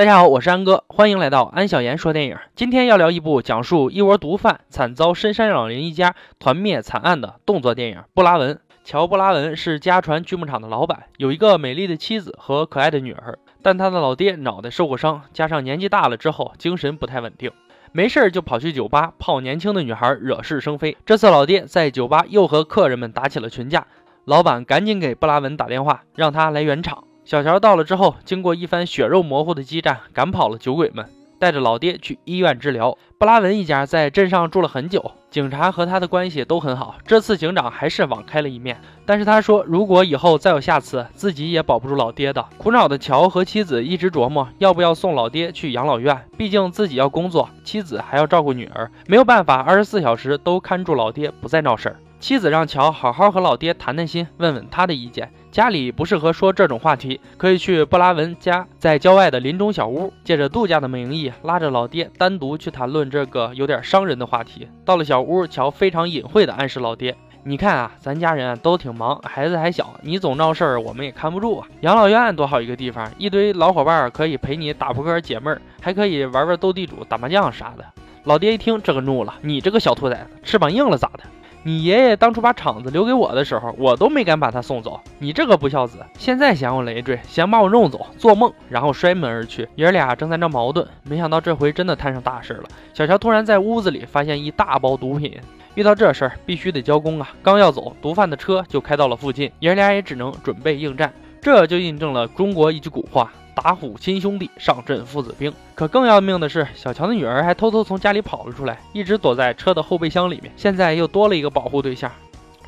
大家好，我是安哥，欢迎来到安小言说电影。今天要聊一部讲述一窝毒贩惨遭深山老林一家团灭惨案的动作电影《布拉文》。乔·布拉文是家传锯木厂的老板，有一个美丽的妻子和可爱的女儿，但他的老爹脑袋受过伤，加上年纪大了之后精神不太稳定，没事就跑去酒吧泡年轻的女孩，惹是生非。这次老爹在酒吧又和客人们打起了群架，老板赶紧给布拉文打电话，让他来圆场。小乔到了之后，经过一番血肉模糊的激战，赶跑了酒鬼们，带着老爹去医院治疗。布拉文一家在镇上住了很久，警察和他的关系都很好。这次警长还是网开了一面，但是他说，如果以后再有下次，自己也保不住老爹的。苦恼的乔和妻子一直琢磨要不要送老爹去养老院，毕竟自己要工作，妻子还要照顾女儿，没有办法二十四小时都看住老爹，不再闹事儿。妻子让乔好好和老爹谈谈心，问问他的意见。家里不适合说这种话题，可以去布拉文家，在郊外的林中小屋，借着度假的名义，拉着老爹单独去谈论这个有点伤人的话题。到了小屋，乔非常隐晦地暗示老爹：“你看啊，咱家人都挺忙，孩子还小，你总闹事儿，我们也看不住啊。养老院多好一个地方，一堆老伙伴可以陪你打扑克解闷儿，还可以玩玩斗地主、打麻将啥的。”老爹一听，这个怒了：“你这个小兔崽子，翅膀硬了咋的？”你爷爷当初把厂子留给我的时候，我都没敢把他送走。你这个不孝子，现在嫌我累赘，想把我弄走，做梦！然后摔门而去。爷俩正在那矛盾，没想到这回真的摊上大事了。小乔突然在屋子里发现一大包毒品，遇到这事儿必须得交工啊！刚要走，毒贩的车就开到了附近，爷俩也只能准备应战。这就印证了中国一句古话。打虎亲兄弟，上阵父子兵。可更要命的是，小乔的女儿还偷偷从家里跑了出来，一直躲在车的后备箱里面。现在又多了一个保护对象。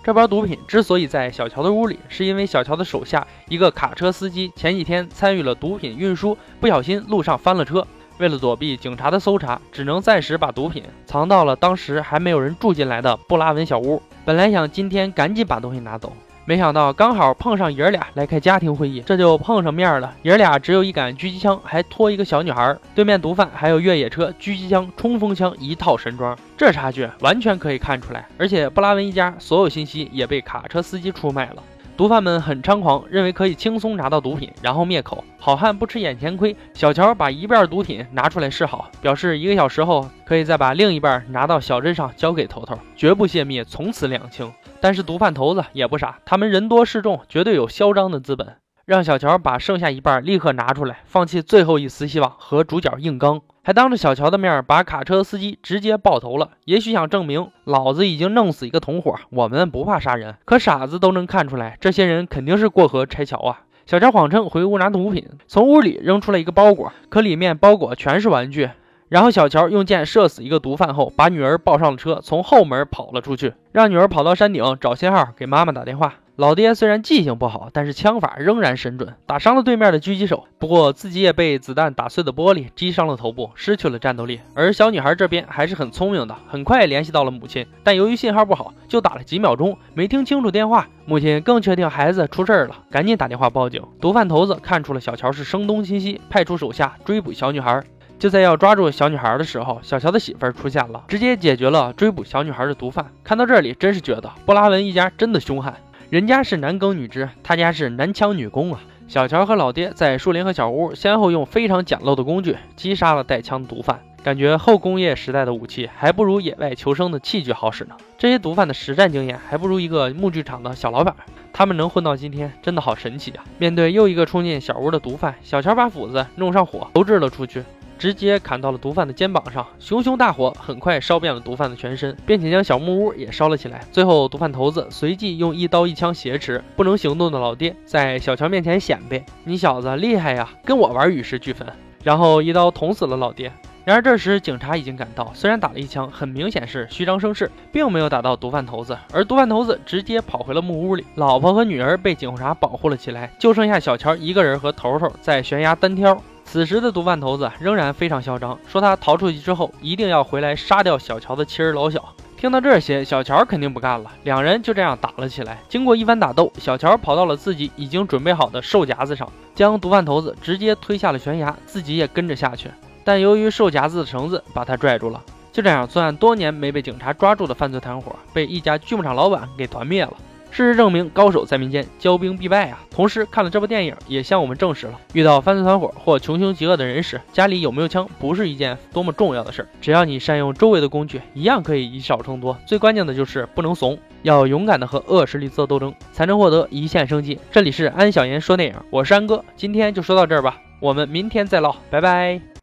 这包毒品之所以在小乔的屋里，是因为小乔的手下一个卡车司机前几天参与了毒品运输，不小心路上翻了车。为了躲避警察的搜查，只能暂时把毒品藏到了当时还没有人住进来的布拉文小屋。本来想今天赶紧把东西拿走。没想到刚好碰上爷俩来开家庭会议，这就碰上面了。爷俩只有一杆狙击枪，还拖一个小女孩。对面毒贩还有越野车、狙击枪、冲锋枪，一套神装。这差距完全可以看出来。而且布拉文一家所有信息也被卡车司机出卖了。毒贩们很猖狂，认为可以轻松拿到毒品，然后灭口。好汉不吃眼前亏，小乔把一半毒品拿出来示好，表示一个小时后可以再把另一半拿到小镇上交给头头，绝不泄密，从此两清。但是毒贩头子也不傻，他们人多势众，绝对有嚣张的资本，让小乔把剩下一半立刻拿出来，放弃最后一丝希望和主角硬刚，还当着小乔的面把卡车司机直接爆头了。也许想证明老子已经弄死一个同伙，我们不怕杀人。可傻子都能看出来，这些人肯定是过河拆桥啊！小乔谎称回屋拿毒品，从屋里扔出来一个包裹，可里面包裹全是玩具。然后小乔用箭射死一个毒贩后，把女儿抱上了车，从后门跑了出去，让女儿跑到山顶找信号给妈妈打电话。老爹虽然记性不好，但是枪法仍然神准，打伤了对面的狙击手。不过自己也被子弹打碎的玻璃击伤了头部，失去了战斗力。而小女孩这边还是很聪明的，很快联系到了母亲，但由于信号不好，就打了几秒钟，没听清楚电话。母亲更确定孩子出事儿了，赶紧打电话报警。毒贩头子看出了小乔是声东击西，派出手下追捕小女孩。就在要抓住小女孩的时候，小乔的媳妇儿出现了，直接解决了追捕小女孩的毒贩。看到这里，真是觉得布拉文一家真的凶悍，人家是男耕女织，他家是男枪女工啊。小乔和老爹在树林和小屋先后用非常简陋的工具击杀了带枪的毒贩，感觉后工业时代的武器还不如野外求生的器具好使呢。这些毒贩的实战经验还不如一个木具厂的小老板，他们能混到今天真的好神奇啊！面对又一个冲进小屋的毒贩，小乔把斧子弄上火投掷了出去。直接砍到了毒贩的肩膀上，熊熊大火很快烧遍了毒贩的全身，并且将小木屋也烧了起来。最后，毒贩头子随即用一刀一枪挟持不能行动的老爹，在小乔面前显摆：“你小子厉害呀，跟我玩与世俱焚。”然后一刀捅死了老爹。然而这时警察已经赶到，虽然打了一枪，很明显是虚张声势，并没有打到毒贩头子，而毒贩头子直接跑回了木屋里，老婆和女儿被警察保护了起来，就剩下小乔一个人和头头在悬崖单挑。此时的毒贩头子仍然非常嚣张，说他逃出去之后一定要回来杀掉小乔的妻儿老小。听到这些，小乔肯定不干了，两人就这样打了起来。经过一番打斗，小乔跑到了自己已经准备好的兽夹子上，将毒贩头子直接推下了悬崖，自己也跟着下去。但由于兽夹子的绳子把他拽住了，就这样，作案多年没被警察抓住的犯罪团伙被一家锯木厂老板给团灭了。事实证明，高手在民间，骄兵必败啊！同时，看了这部电影，也向我们证实了，遇到犯罪团伙或穷凶极恶的人时，家里有没有枪不是一件多么重要的事儿。只要你善用周围的工具，一样可以以少胜多。最关键的就是不能怂，要勇敢的和恶势力做斗争，才能获得一线生机。这里是安小言说电影，我是安哥，今天就说到这儿吧，我们明天再唠，拜拜。